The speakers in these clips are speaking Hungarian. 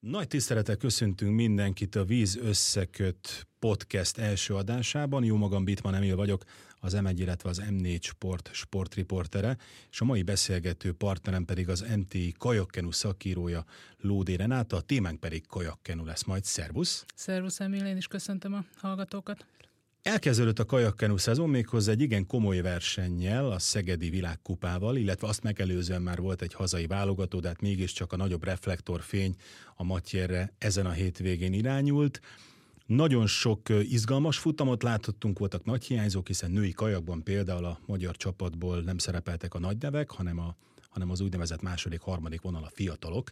Nagy tisztelettel köszöntünk mindenkit a Víz Összeköt podcast első adásában. Jó magam Bitman Emil vagyok, az M1, illetve az M4 Sport sportriportere, és a mai beszélgető partnerem pedig az MTI kajakkenu szakírója Lódé Renáta, a témánk pedig kajakkenu lesz majd. Szervusz! Szervusz Emil, én is köszöntöm a hallgatókat. Elkezdődött a kajakkenu szezon méghozzá egy igen komoly versennyel, a Szegedi Világkupával, illetve azt megelőzően már volt egy hazai válogató, de hát mégiscsak a nagyobb reflektorfény a Matyerre ezen a hétvégén irányult. Nagyon sok izgalmas futamot láthattunk, voltak nagy hiányzók, hiszen női kajakban például a magyar csapatból nem szerepeltek a nagy nevek, hanem, a, hanem az úgynevezett második, harmadik vonal a fiatalok.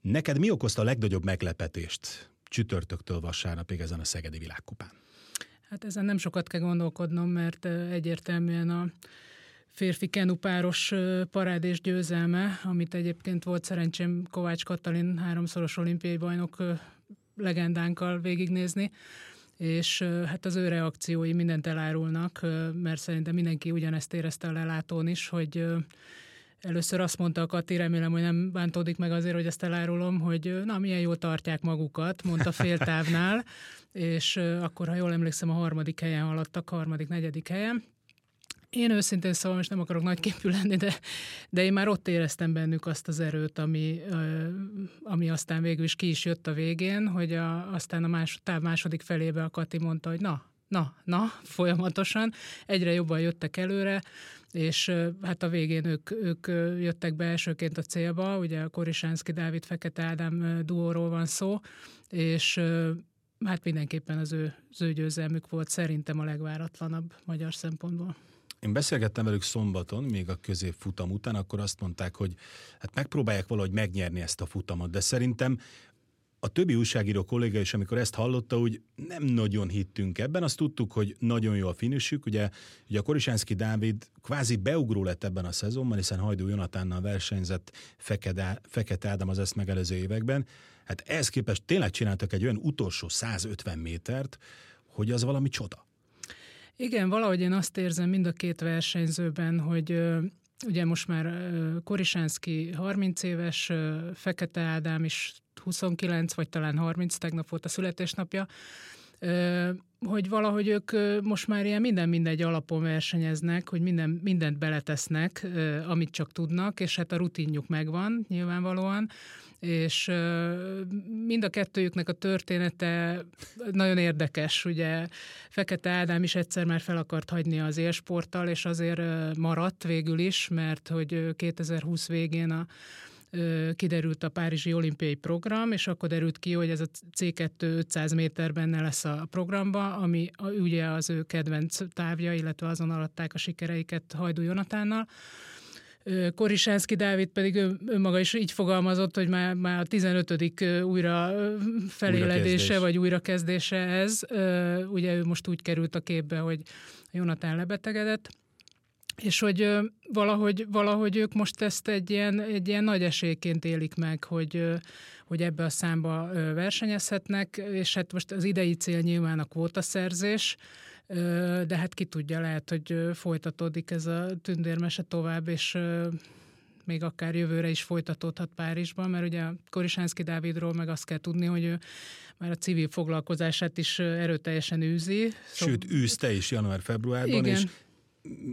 Neked mi okozta a legnagyobb meglepetést csütörtöktől vasárnapig ezen a Szegedi Világkupán? Hát ezen nem sokat kell gondolkodnom, mert egyértelműen a férfi kenupáros parádés győzelme, amit egyébként volt szerencsém Kovács Katalin háromszoros olimpiai bajnok legendánkkal végignézni, és hát az ő reakciói mindent elárulnak, mert szerintem mindenki ugyanezt érezte a lelátón is, hogy Először azt mondta a Kati, remélem, hogy nem bántódik meg azért, hogy ezt elárulom, hogy na, milyen jól tartják magukat, mondta féltávnál, és akkor, ha jól emlékszem, a harmadik helyen haladtak, harmadik, negyedik helyen. Én őszintén szóval most nem akarok nagyképű lenni, de, de én már ott éreztem bennük azt az erőt, ami, ami aztán végül is ki is jött a végén, hogy a, aztán a más, táv második felébe a Kati mondta, hogy na, na, na, folyamatosan, egyre jobban jöttek előre, és hát a végén ők, ők jöttek be elsőként a célba, ugye a Korisánszki Dávid Fekete Ádám duóról van szó, és hát mindenképpen az ő, az ő győzelmük volt szerintem a legváratlanabb magyar szempontból. Én beszélgettem velük szombaton, még a középfutam után, akkor azt mondták, hogy hát megpróbálják valahogy megnyerni ezt a futamot, de szerintem a többi újságíró kolléga is, amikor ezt hallotta, úgy nem nagyon hittünk ebben. Azt tudtuk, hogy nagyon jó a finisük. Ugye, ugye a Korisánszki Dávid kvázi beugró lett ebben a szezonban, hiszen Hajdú Jonatánnal versenyzett Fekete, Fekete Ádám az ezt megelőző években. Hát ehhez képest tényleg csináltak egy olyan utolsó 150 métert, hogy az valami csoda. Igen, valahogy én azt érzem mind a két versenyzőben, hogy ugye most már Korisánszki 30 éves, Fekete Ádám is 29 vagy talán 30, tegnap volt a születésnapja, hogy valahogy ők most már ilyen minden mindegy alapon versenyeznek, hogy minden, mindent beletesznek, amit csak tudnak, és hát a rutinjuk megvan nyilvánvalóan, és mind a kettőjüknek a története nagyon érdekes, ugye. Fekete Ádám is egyszer már fel akart hagyni az élsporttal, és azért maradt végül is, mert hogy 2020 végén a kiderült a Párizsi olimpiai program, és akkor derült ki, hogy ez a C2 500 méter benne lesz a programba, ami ugye az ő kedvenc távja, illetve azon alatták a sikereiket Hajdú Jonatánnal. Korisánszki Dávid pedig önmaga is így fogalmazott, hogy már, már a 15. újra feléledése, újrakezdés. vagy újrakezdése ez. Ugye ő most úgy került a képbe, hogy Jonatán lebetegedett és hogy valahogy, valahogy ők most ezt egy ilyen, egy ilyen nagy esélyként élik meg, hogy, hogy ebbe a számba versenyezhetnek, és hát most az idei cél nyilván a kvótaszerzés, de hát ki tudja, lehet, hogy folytatódik ez a tündérmese tovább, és még akár jövőre is folytatódhat Párizsban, mert ugye Korisánszki Dávidról meg azt kell tudni, hogy ő már a civil foglalkozását is erőteljesen űzi. Sőt, űzte is január-februárban, és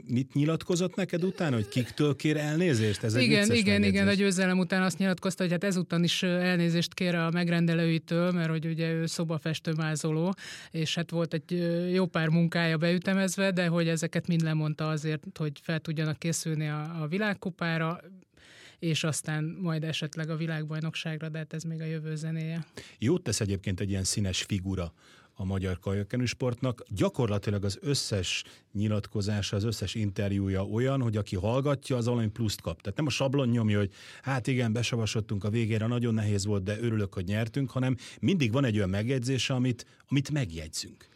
mit nyilatkozott neked utána, hogy kiktől kér elnézést? Ez igen, egy igen, megjegyzés. igen, a győzelem után azt nyilatkozta, hogy hát ezután is elnézést kér a megrendelőitől, mert hogy ugye ő szobafestőmázoló, és hát volt egy jó pár munkája beütemezve, de hogy ezeket mind lemondta azért, hogy fel tudjanak készülni a, a világkupára, és aztán majd esetleg a világbajnokságra, de hát ez még a jövő zenéje. Jót tesz egyébként egy ilyen színes figura a magyar kajakenősportnak. Gyakorlatilag az összes nyilatkozása, az összes interjúja olyan, hogy aki hallgatja, az valami pluszt kap. Tehát nem a sablon nyomja, hogy hát igen, besavasodtunk a végére, nagyon nehéz volt, de örülök, hogy nyertünk, hanem mindig van egy olyan megjegyzése, amit, amit megjegyzünk.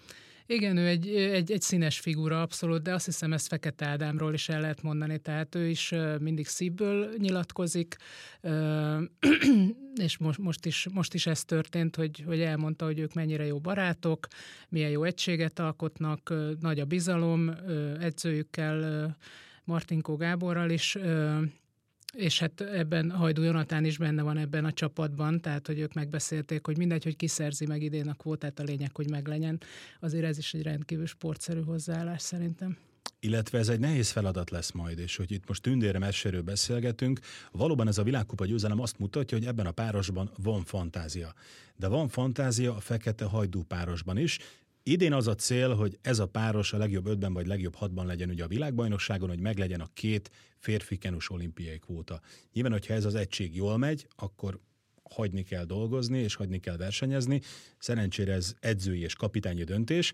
Igen, ő egy, egy, egy színes figura abszolút, de azt hiszem ezt Fekete Ádámról is el lehet mondani, tehát ő is mindig szívből nyilatkozik, és most, most, is, most is ez történt, hogy, hogy elmondta, hogy ők mennyire jó barátok, milyen jó egységet alkotnak, nagy a bizalom edzőjükkel, Martinkó Gáborral is, és hát ebben Hajdú Jonatán is benne van ebben a csapatban, tehát hogy ők megbeszélték, hogy mindegy, hogy kiszerzi meg idén a kvótát, a lényeg, hogy meglegyen. Azért ez is egy rendkívül sportszerű hozzáállás szerintem illetve ez egy nehéz feladat lesz majd, és hogy itt most tündére meséről beszélgetünk, valóban ez a világkupa győzelem azt mutatja, hogy ebben a párosban van fantázia. De van fantázia a fekete hajdú párosban is, Idén az a cél, hogy ez a páros a legjobb ötben vagy legjobb hatban legyen ugye a világbajnokságon, hogy meglegyen a két férfi kenus olimpiai kvóta. Nyilván, hogyha ez az egység jól megy, akkor hagyni kell dolgozni, és hagyni kell versenyezni. Szerencsére ez edzői és kapitányi döntés.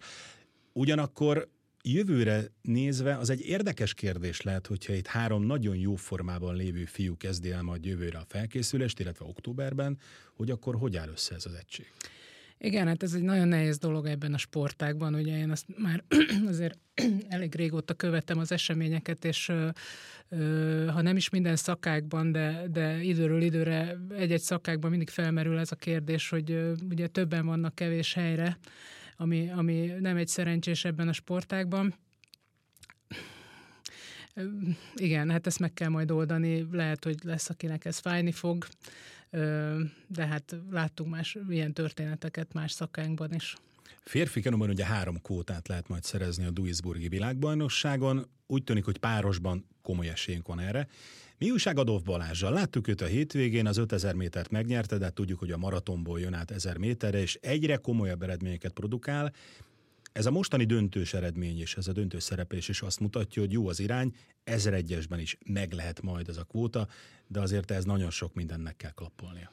Ugyanakkor jövőre nézve az egy érdekes kérdés lehet, hogyha itt három nagyon jó formában lévő fiú kezdi el majd jövőre a felkészülést, illetve októberben, hogy akkor hogy áll össze ez az egység? Igen, hát ez egy nagyon nehéz dolog ebben a sportákban, ugye én azt már azért elég régóta követem az eseményeket, és ha nem is minden szakákban, de, de időről időre egy-egy szakákban mindig felmerül ez a kérdés, hogy ugye többen vannak kevés helyre, ami, ami nem egy szerencsés ebben a sportákban. Igen, hát ezt meg kell majd oldani, lehet, hogy lesz, akinek ez fájni fog, de hát láttunk más ilyen történeteket más szakánkban is. Férfi kenumban ugye három kvótát lehet majd szerezni a Duisburgi világbajnokságon. Úgy tűnik, hogy párosban komoly esélyünk van erre. Mi újság Adolf Balázsral? Láttuk őt a hétvégén, az 5000 métert megnyerte, de tudjuk, hogy a maratonból jön át 1000 méterre, és egyre komolyabb eredményeket produkál. Ez a mostani döntős eredmény és ez a döntős szereplés is azt mutatja, hogy jó az irány, 1001-esben is meg lehet majd ez a kvóta, de azért ez nagyon sok mindennek kell klappolnia.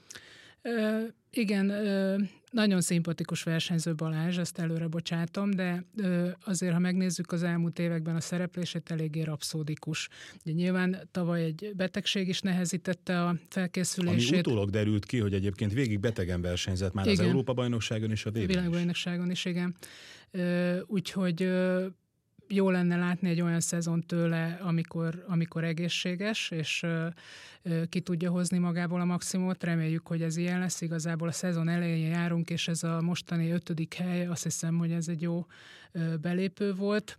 Ö, igen, ö, nagyon szimpatikus versenyző Balázs, ezt előre bocsátom, de ö, azért, ha megnézzük az elmúlt években a szereplését, eléggé rapszódikus. Ugye nyilván tavaly egy betegség is nehezítette a felkészülését. Ami utólag derült ki, hogy egyébként végig betegen versenyzett már igen. az Európa-bajnokságon és a vb Világbajnokságon is, igen. Úgyhogy jó lenne látni egy olyan szezon tőle, amikor, amikor egészséges, és ki tudja hozni magából a maximumot. Reméljük, hogy ez ilyen lesz. Igazából a szezon elején járunk, és ez a mostani ötödik hely, azt hiszem, hogy ez egy jó belépő volt.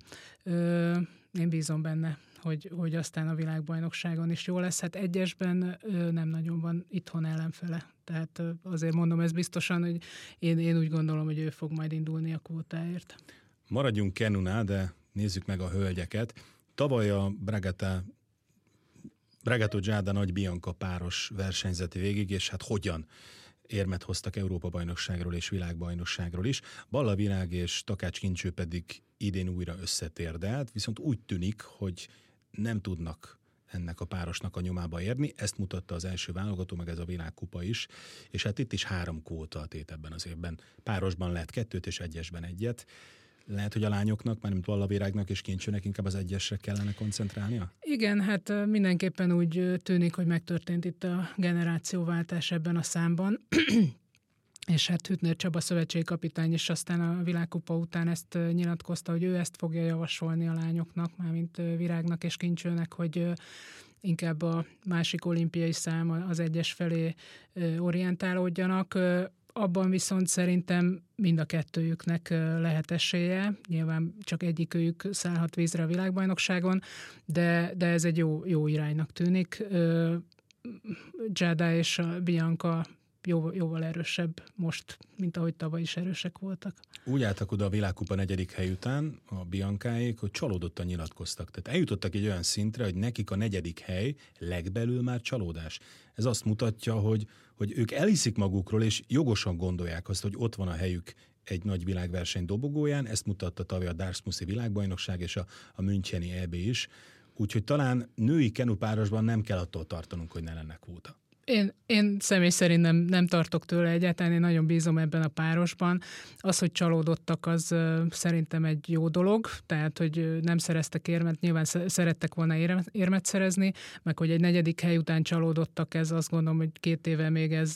Én bízom benne, hogy, hogy aztán a világbajnokságon is jó lesz. Hát egyesben nem nagyon van itthon ellenfele. Tehát azért mondom ez biztosan, hogy én, én úgy gondolom, hogy ő fog majd indulni a kvótáért. Maradjunk Kenunál, de nézzük meg a hölgyeket. Tavaly a Bragata Bragato Giada Nagy Bianca páros versenyzeti végig, és hát hogyan érmet hoztak Európa-bajnokságról és világbajnokságról is. Balla Virág és Takács Kincső pedig idén újra összetérdelt, viszont úgy tűnik, hogy nem tudnak ennek a párosnak a nyomába érni. Ezt mutatta az első válogató, meg ez a világkupa is, és hát itt is három kóta a tét ebben az évben. Párosban lehet kettőt, és egyesben egyet lehet, hogy a lányoknak, már mint Vallavirágnak és Kincsőnek inkább az egyesre kellene koncentrálnia? Igen, hát mindenképpen úgy tűnik, hogy megtörtént itt a generációváltás ebben a számban. és hát Hütner Csaba szövetségi kapitány is aztán a világkupa után ezt nyilatkozta, hogy ő ezt fogja javasolni a lányoknak, mármint Virágnak és Kincsőnek, hogy inkább a másik olimpiai szám az egyes felé orientálódjanak. Abban viszont szerintem mind a kettőjüknek lehet esélye. Nyilván csak egyikőjük szállhat vízre a világbajnokságon, de, de ez egy jó, jó iránynak tűnik. Jada és a Bianca jó, jóval erősebb most, mint ahogy tavaly is erősek voltak. Úgy álltak oda a világkupa negyedik hely után a Biancáék, hogy csalódottan nyilatkoztak. Tehát eljutottak egy olyan szintre, hogy nekik a negyedik hely legbelül már csalódás. Ez azt mutatja, hogy, hogy ők elhiszik magukról, és jogosan gondolják azt, hogy ott van a helyük egy nagy világverseny dobogóján, ezt mutatta tavaly a Dartmouthi világbajnokság és a, a Müncheni EB is, úgyhogy talán női kenupárosban nem kell attól tartanunk, hogy ne lenne kvóta. Én, én személy szerint nem, nem tartok tőle egyáltalán, én nagyon bízom ebben a párosban. Az, hogy csalódottak, az uh, szerintem egy jó dolog, tehát, hogy nem szereztek érmet, nyilván szerettek volna érmet, érmet szerezni, meg hogy egy negyedik hely után csalódottak, ez azt gondolom, hogy két éve még ez...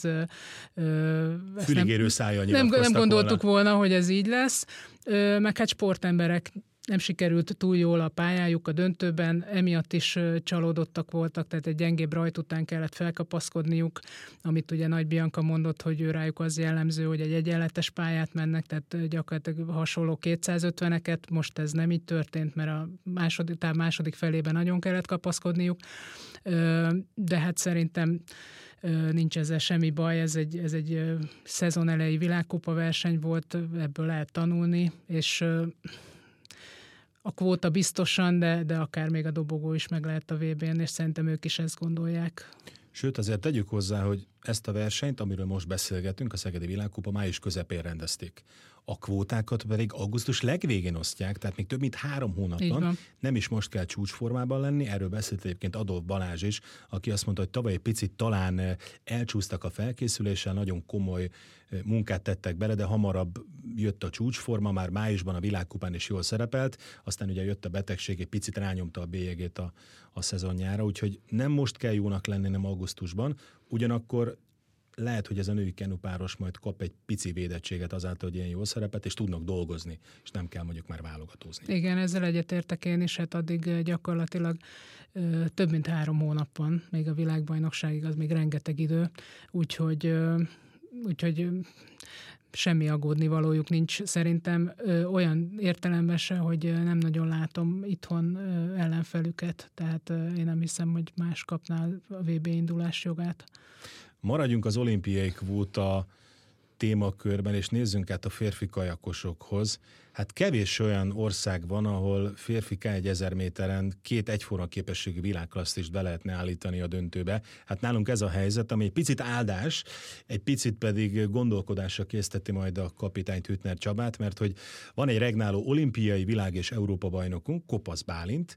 Uh, Füligérő szája nem, nem gondoltuk volna. volna, hogy ez így lesz, uh, meg hát sportemberek nem sikerült túl jól a pályájuk a döntőben, emiatt is csalódottak voltak, tehát egy gyengébb rajt után kellett felkapaszkodniuk, amit ugye Nagy Bianca mondott, hogy ő rájuk az jellemző, hogy egy egyenletes pályát mennek, tehát gyakorlatilag hasonló 250-eket, most ez nem így történt, mert a második, tehát második felében nagyon kellett kapaszkodniuk, de hát szerintem nincs ezzel semmi baj, ez egy, ez egy szezon elejé világkupa verseny volt, ebből lehet tanulni, és a kvóta biztosan, de, de akár még a dobogó is meg lehet a VB-n, és szerintem ők is ezt gondolják. Sőt, azért tegyük hozzá, hogy ezt a versenyt, amiről most beszélgetünk, a Szegedi Világkupa május közepén rendezték. A kvótákat pedig augusztus legvégén osztják, tehát még több mint három hónapban. Nem is most kell csúcsformában lenni. Erről beszélt egyébként Adolf Balázs is, aki azt mondta, hogy tavaly egy picit talán eh, elcsúsztak a felkészüléssel, nagyon komoly eh, munkát tettek bele, de hamarabb jött a csúcsforma, már májusban a világkupán is jól szerepelt, aztán ugye jött a betegség, egy picit rányomta a bélyegét a, a szezonjára, úgyhogy nem most kell jónak lenni, nem augusztusban, ugyanakkor lehet, hogy ez a női kenupáros majd kap egy pici védettséget azáltal, hogy ilyen jól szerepet, és tudnak dolgozni, és nem kell mondjuk már válogatózni. Igen, ezzel egyetértek én is, hát addig gyakorlatilag ö, több mint három hónap van, még a világbajnokságig az még rengeteg idő, úgyhogy, ö, úgyhogy semmi aggódni valójuk nincs szerintem ö, olyan értelemben se, hogy nem nagyon látom itthon ö, ellenfelüket, tehát ö, én nem hiszem, hogy más kapná a VB indulás jogát. Maradjunk az olimpiai kvóta témakörben, és nézzünk át a férfi kajakosokhoz. Hát kevés olyan ország van, ahol férfi K1000 méteren két egyforma képességű világklasszist be lehetne állítani a döntőbe. Hát nálunk ez a helyzet, ami egy picit áldás, egy picit pedig gondolkodásra készteti majd a kapitányt Hütner Csabát, mert hogy van egy regnáló olimpiai világ és Európa bajnokunk, Kopasz Bálint,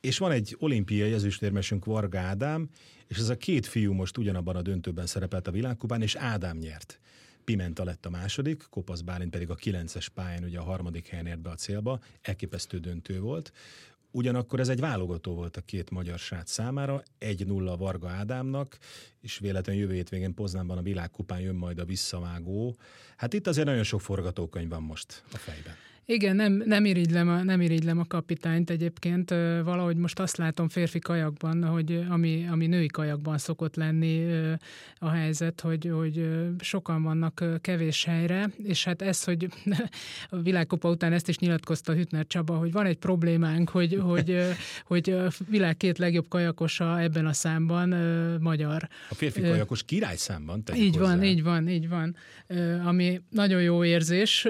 és van egy olimpiai ezüstérmesünk Varga Ádám, és ez a két fiú most ugyanabban a döntőben szerepelt a világkupán, és Ádám nyert. Pimenta lett a második, Kopasz Bálint pedig a kilences pályán ugye a harmadik helyen ért be a célba, elképesztő döntő volt. Ugyanakkor ez egy válogató volt a két magyar srác számára, 1-0 Varga Ádámnak, és véletlenül jövő hétvégén Poznánban a világkupán jön majd a visszavágó. Hát itt azért nagyon sok forgatókönyv van most a fejben. Igen, nem, nem, irigylem a, nem irigylem a kapitányt egyébként. Valahogy most azt látom férfi kajakban, hogy ami, ami női kajakban szokott lenni a helyzet, hogy, hogy sokan vannak kevés helyre, és hát ez, hogy a világkupa után ezt is nyilatkozta Hütner Csaba, hogy van egy problémánk, hogy, hogy, hogy a világ két legjobb kajakosa ebben a számban magyar. A férfi kajakos királyszámban? Így hozzá. van, így van, így van. Ami nagyon jó érzés,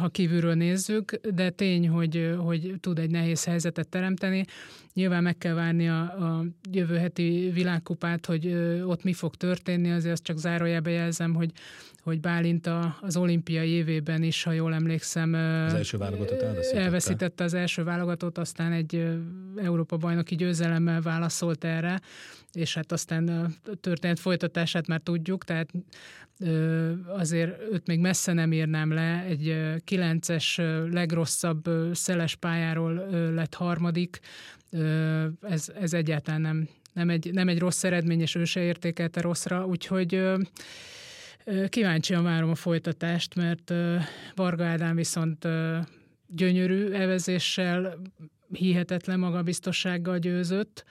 ha kívülről nézzük, nézzük, de tény, hogy, hogy tud egy nehéz helyzetet teremteni. Nyilván meg kell várni a, a jövő heti világkupát, hogy ott mi fog történni, azért azt csak zárójelbe jelzem, hogy hogy Bálint a, az olimpiai évében is, ha jól emlékszem, az első válogatott elveszítette. elveszítette az első válogatót, aztán egy Európa bajnoki győzelemmel válaszolt erre, és hát aztán a történet folytatását már tudjuk, tehát azért őt még messze nem írnám le, egy kilences legrosszabb szeles pályáról lett harmadik, ez, ez egyáltalán nem, nem, egy, nem egy rossz eredmény, és ő se értékelte rosszra, úgyhogy kíváncsian várom a folytatást, mert Varga Ádám viszont gyönyörű evezéssel, hihetetlen magabiztossággal győzött,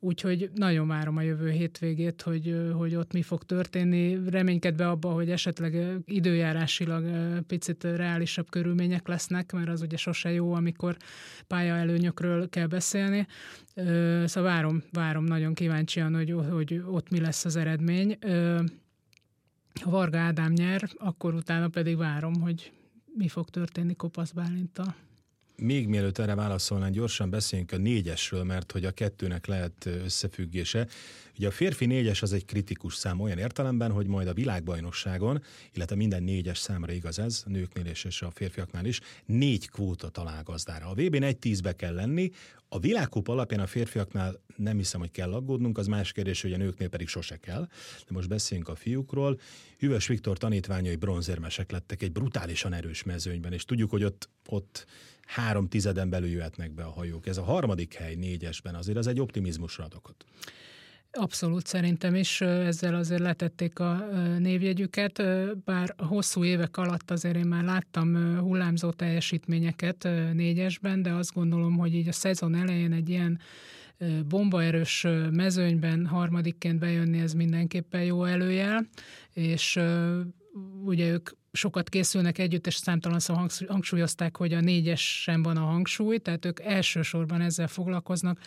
Úgyhogy nagyon várom a jövő hétvégét, hogy, hogy ott mi fog történni. Reménykedve abba, hogy esetleg időjárásilag picit reálisabb körülmények lesznek, mert az ugye sose jó, amikor pályaelőnyökről kell beszélni. Szóval várom, várom nagyon kíváncsian, hogy, hogy ott mi lesz az eredmény. Ha Varga Ádám nyer, akkor utána pedig várom, hogy mi fog történni Kopasz Bálintal. Még mielőtt erre válaszolnánk, gyorsan beszéljünk a négyesről, mert hogy a kettőnek lehet összefüggése. Ugye a férfi négyes az egy kritikus szám olyan értelemben, hogy majd a világbajnokságon, illetve minden négyes számra igaz ez, a nőknél és, a férfiaknál is, négy kvóta talál gazdára. A VB-n egy tízbe kell lenni, a világkup alapján a férfiaknál nem hiszem, hogy kell aggódnunk, az más kérdés, hogy a nőknél pedig sose kell. De most beszéljünk a fiúkról. Hüves Viktor tanítványai bronzérmesek lettek egy brutálisan erős mezőnyben, és tudjuk, hogy ott, ott három tizeden belül jöhetnek be a hajók. Ez a harmadik hely négyesben azért az egy optimizmusra ad. Abszolút szerintem is ezzel azért letették a névjegyüket, bár hosszú évek alatt azért én már láttam hullámzó teljesítményeket négyesben, de azt gondolom, hogy így a szezon elején egy ilyen bombaerős mezőnyben harmadikként bejönni, ez mindenképpen jó előjel, és ugye ők sokat készülnek együtt, és számtalanszor hangsúlyozták, hogy a négyesen van a hangsúly, tehát ők elsősorban ezzel foglalkoznak,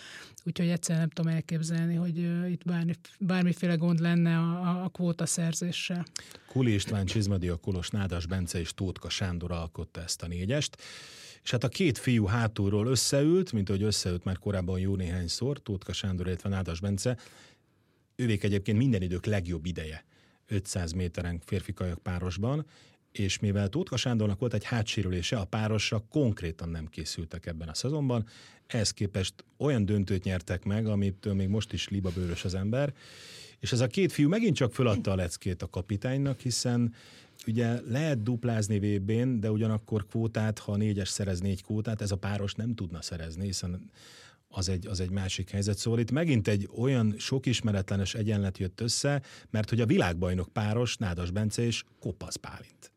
úgyhogy egyszerűen nem tudom elképzelni, hogy itt bármi, bármiféle gond lenne a, a kvóta szerzéssel. Kuli István, Csizmadia Kolos, Nádas Bence és Tótka Sándor alkotta ezt a négyest. És hát a két fiú hátulról összeült, mint ahogy összeült már korábban jó néhányszor, Tótka Sándor, illetve Nádas Bence, ővék egyébként minden idők legjobb ideje 500 méteren férfi kajak párosban, és mivel Tótka Sándornak volt egy hátsérülése, a párosra konkrétan nem készültek ebben a szezonban, ehhez képest olyan döntőt nyertek meg, amit még most is libabőrös az ember, és ez a két fiú megint csak föladta a leckét a kapitánynak, hiszen ugye lehet duplázni VB-n, de ugyanakkor kvótát, ha négyes szerez négy kvótát, ez a páros nem tudna szerezni, hiszen az egy, az egy másik helyzet. Szóval itt megint egy olyan sok ismeretlenes egyenlet jött össze, mert hogy a világbajnok páros Nádas Bence és Kopasz Pálint.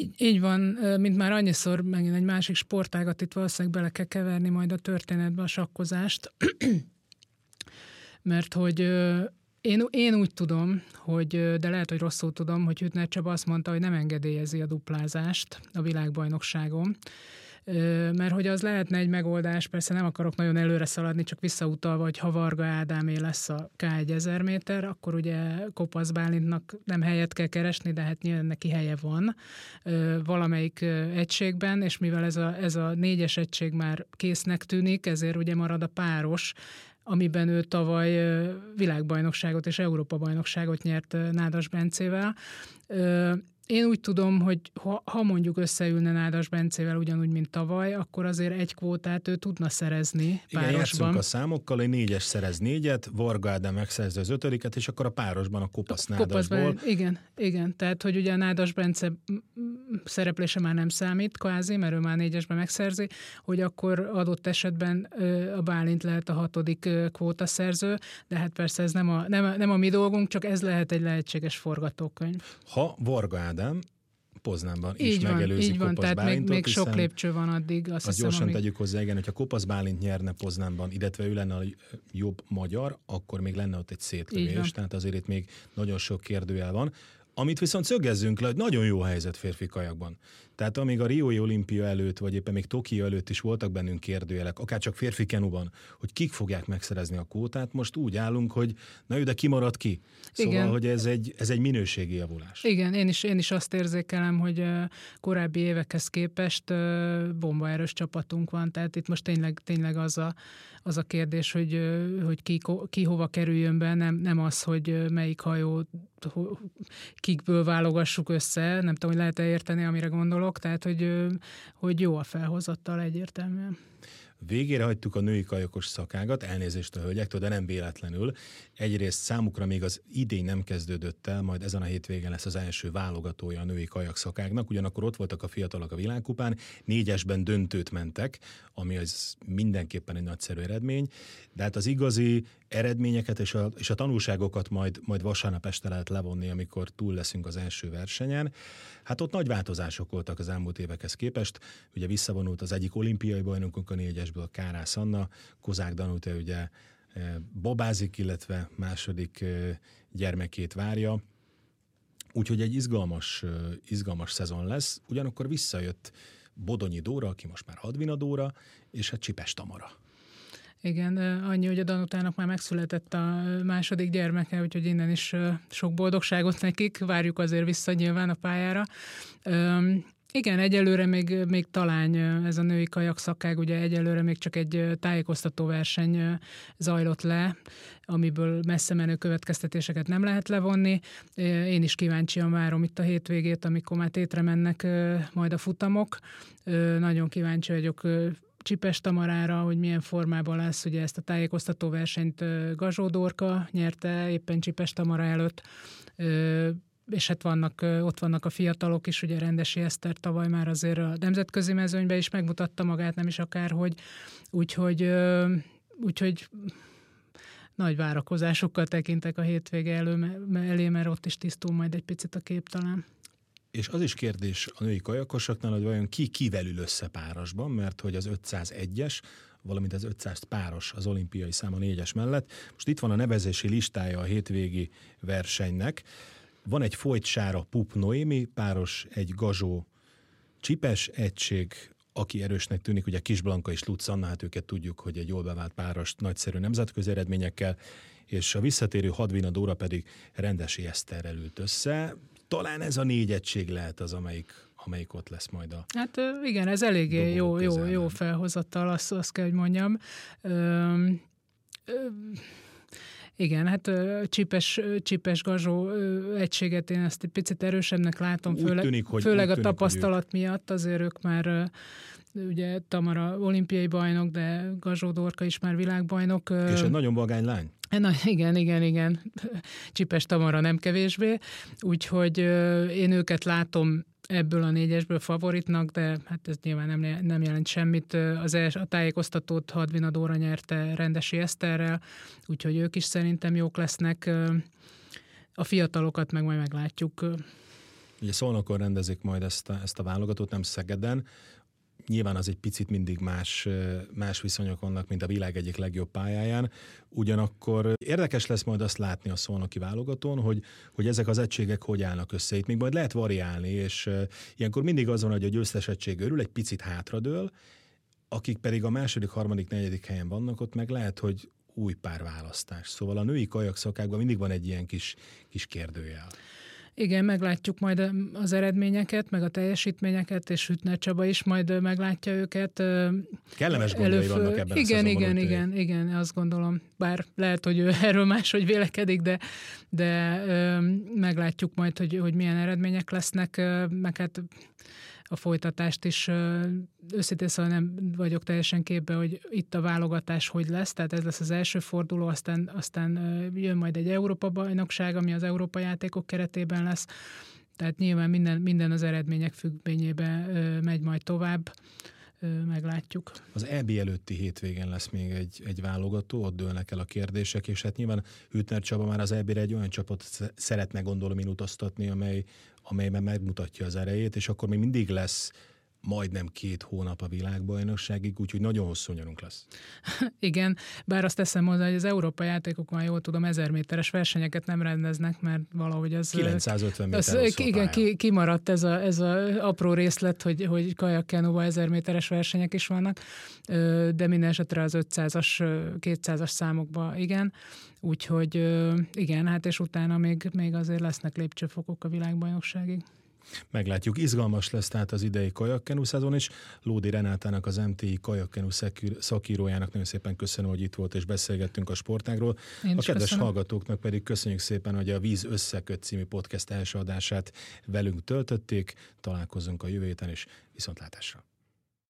Így, így van, mint már annyiszor megint egy másik sportágat itt valószínűleg bele kell keverni majd a történetbe a sakkozást, mert hogy én, én úgy tudom, hogy, de lehet, hogy rosszul tudom, hogy Hütner Csaba azt mondta, hogy nem engedélyezi a duplázást a világbajnokságon mert hogy az lehetne egy megoldás, persze nem akarok nagyon előre szaladni, csak visszautalva, hogy ha Varga Ádámé lesz a K1 1000 méter, akkor ugye Kopasz Bálintnak nem helyet kell keresni, de hát nyilván neki helye van valamelyik egységben, és mivel ez a, ez a négyes egység már késznek tűnik, ezért ugye marad a páros, amiben ő tavaly világbajnokságot és Európa-bajnokságot nyert Nádas Bencével. Én úgy tudom, hogy ha, ha mondjuk összeülne Nádas Bencével ugyanúgy, mint tavaly, akkor azért egy kvótát ő tudna szerezni Igen, párosban. a számokkal, egy négyes szerez négyet, Varga Ádám megszerzi az ötödiket, és akkor a párosban a kopasz Nádasból. Igen, igen, tehát hogy ugye a Nádas Bence szereplése már nem számít, kvázi, mert ő már négyesben megszerzi, hogy akkor adott esetben a Bálint lehet a hatodik kvótaszerző, de hát persze ez nem a, nem, nem a mi dolgunk, csak ez lehet egy lehetséges forgatókönyv. Ha Varga Ádám Ádám, Poznánban így is van, megelőzi így van, tehát Bálintot, még, még sok lépcső van addig. Azt, azt hiszem, gyorsan amíg... tegyük hozzá, igen, hogyha Kopasz Bálint nyerne Poznánban, illetve ő lenne a jobb magyar, akkor még lenne ott egy szétlövés, tehát azért itt még nagyon sok kérdőjel van. Amit viszont szögezzünk le, hogy nagyon jó helyzet férfi kajakban. Tehát amíg a Riói olimpia előtt, vagy éppen még Tokió előtt is voltak bennünk kérdőjelek, akár csak férfi kenuban, hogy kik fogják megszerezni a kótát, most úgy állunk, hogy na ő, de kimarad ki. Szóval, Igen. hogy ez egy, ez egy minőségi javulás. Igen, én is, én is azt érzékelem, hogy korábbi évekhez képest bombaerős csapatunk van, tehát itt most tényleg, tényleg az a, az a kérdés, hogy, hogy ki, ki hova kerüljön be, nem, nem az, hogy melyik hajó kikből válogassuk össze, nem tudom, hogy lehet-e érteni, amire gondolok, tehát hogy, hogy jó a felhozattal egyértelműen. Végére hagytuk a női kajakos szakágat, elnézést a hölgyektől, de nem véletlenül. Egyrészt számukra még az idény nem kezdődött el, majd ezen a hétvégen lesz az első válogatója a női kajak szakágnak, ugyanakkor ott voltak a fiatalok a világkupán, négyesben döntőt mentek, ami az mindenképpen egy nagyszerű eredmény, de hát az igazi eredményeket és a, és a tanulságokat majd, majd vasárnap este lehet levonni, amikor túl leszünk az első versenyen. Hát ott nagy változások voltak az elmúlt évekhez képest. Ugye visszavonult az egyik olimpiai bajnokunk a négyesből, Kárász Anna, Kozák Danuta ugye eh, babázik, illetve második eh, gyermekét várja. Úgyhogy egy izgalmas, eh, izgalmas szezon lesz. Ugyanakkor visszajött Bodonyi Dóra, aki most már Hadvina Dóra, és hát Csipes Tamara. Igen, annyi, hogy a Danutának már megszületett a második gyermeke, úgyhogy innen is sok boldogságot nekik, várjuk azért vissza nyilván a pályára. Igen, egyelőre még, még talán ez a női kajak szakág, ugye egyelőre még csak egy tájékoztató verseny zajlott le, amiből messze menő következtetéseket nem lehet levonni. Én is kíváncsian várom itt a hétvégét, amikor már tétre mennek majd a futamok. Nagyon kíváncsi vagyok Csipes Tamarára, hogy milyen formában lesz, ugye ezt a tájékoztató versenyt Gazsó Dorka nyerte éppen Csipes Tamara előtt, és hát vannak, ott vannak a fiatalok is, ugye Rendesi Eszter tavaly már azért a nemzetközi mezőnyben is megmutatta magát, nem is akárhogy, úgyhogy, úgyhogy nagy várakozásokkal tekintek a hétvége elő, elé, mert ott is tisztul majd egy picit a kép talán. És az is kérdés a női kajakosoknál, hogy vajon ki kivel ül össze párosban, mert hogy az 501-es, valamint az 500 páros az olimpiai száma négyes mellett. Most itt van a nevezési listája a hétvégi versenynek. Van egy Sára Pup Noémi páros, egy Gazsó Csipes egység, aki erősnek tűnik, ugye Kis Blanka és Lutz Anna, hát őket tudjuk, hogy egy jól bevált páros, nagyszerű nemzetközi eredményekkel, és a visszatérő Hadvina Dóra pedig Rendesi Eszterrel ült össze. Talán ez a négy egység lehet az, amelyik, amelyik ott lesz majd a Hát igen, ez eléggé jó, jó, jó felhozattal, azt, azt kell, hogy mondjam. Ö, ö, igen, hát csipes, csipes gazsó egységet én ezt egy picit erősebbnek látom, főleg, tűnik, hogy, főleg a tűnik, tapasztalat hogy miatt, azért ők már ugye Tamara olimpiai bajnok, de Gazsó Dorka is már világbajnok. És egy nagyon vagány lány. Na, igen, igen, igen. Csipes Tamara nem kevésbé. Úgyhogy én őket látom ebből a négyesből favoritnak, de hát ez nyilván nem, nem jelent semmit. Az els, a tájékoztatót Hadvina Dóra nyerte Rendesi Eszterrel, úgyhogy ők is szerintem jók lesznek. A fiatalokat meg majd meglátjuk. Ugye Szolnokon rendezik majd ezt a, ezt a válogatót, nem Szegeden nyilván az egy picit mindig más, más viszonyok vannak, mint a világ egyik legjobb pályáján. Ugyanakkor érdekes lesz majd azt látni a szolnoki válogatón, hogy, hogy ezek az egységek hogy állnak össze. Itt még majd lehet variálni, és ilyenkor mindig az van, hogy a győztes egység örül, egy picit hátradől, akik pedig a második, harmadik, negyedik helyen vannak, ott meg lehet, hogy új párválasztás. Szóval a női kajakszakákban mindig van egy ilyen kis, kis kérdőjel. Igen, meglátjuk majd az eredményeket, meg a teljesítményeket, és Hütner Csaba is majd meglátja őket. Kellemes gondjai Előf... vannak ebben Igen, a igen, igen, igen, azt gondolom. Bár lehet, hogy ő erről máshogy vélekedik, de, de meglátjuk majd, hogy, hogy milyen eredmények lesznek, meg hát a folytatást is. Őszintén szóval nem vagyok teljesen képbe, hogy itt a válogatás hogy lesz, tehát ez lesz az első forduló, aztán, aztán jön majd egy Európa-bajnokság, ami az Európa játékok keretében lesz, tehát nyilván minden, minden az eredmények függvényében megy majd tovább meglátjuk. Az EB előtti hétvégen lesz még egy, egy válogató, ott dőlnek el a kérdések, és hát nyilván Hütner Csaba már az EB-re egy olyan csapat szeretne gondolom én utaztatni, amely, amelyben megmutatja az erejét, és akkor még mindig lesz majdnem két hónap a világbajnokságig, úgyhogy nagyon hosszú nyarunk lesz. Igen, bár azt teszem hozzá, hogy az Európai játékokban jól tudom, ezer méteres versenyeket nem rendeznek, mert valahogy az... 950 méter az, Igen, ki, kimaradt ez a, ez a apró részlet, hogy, hogy kajakkenóban ezer méteres versenyek is vannak, de minden esetre az 500-as, 200-as számokban igen. Úgyhogy igen, hát és utána még, még azért lesznek lépcsőfokok a világbajnokságig. Meglátjuk, izgalmas lesz tehát az idei kajakkenu szezon is. Lódi Renátának, az MTI kajakkenu szakírójának nagyon szépen köszönöm, hogy itt volt és beszélgettünk a sportágról. Én a kedves köszönöm. hallgatóknak pedig köszönjük szépen, hogy a Víz Összeköt című podcast első adását velünk töltötték. Találkozunk a jövő héten, és viszontlátásra.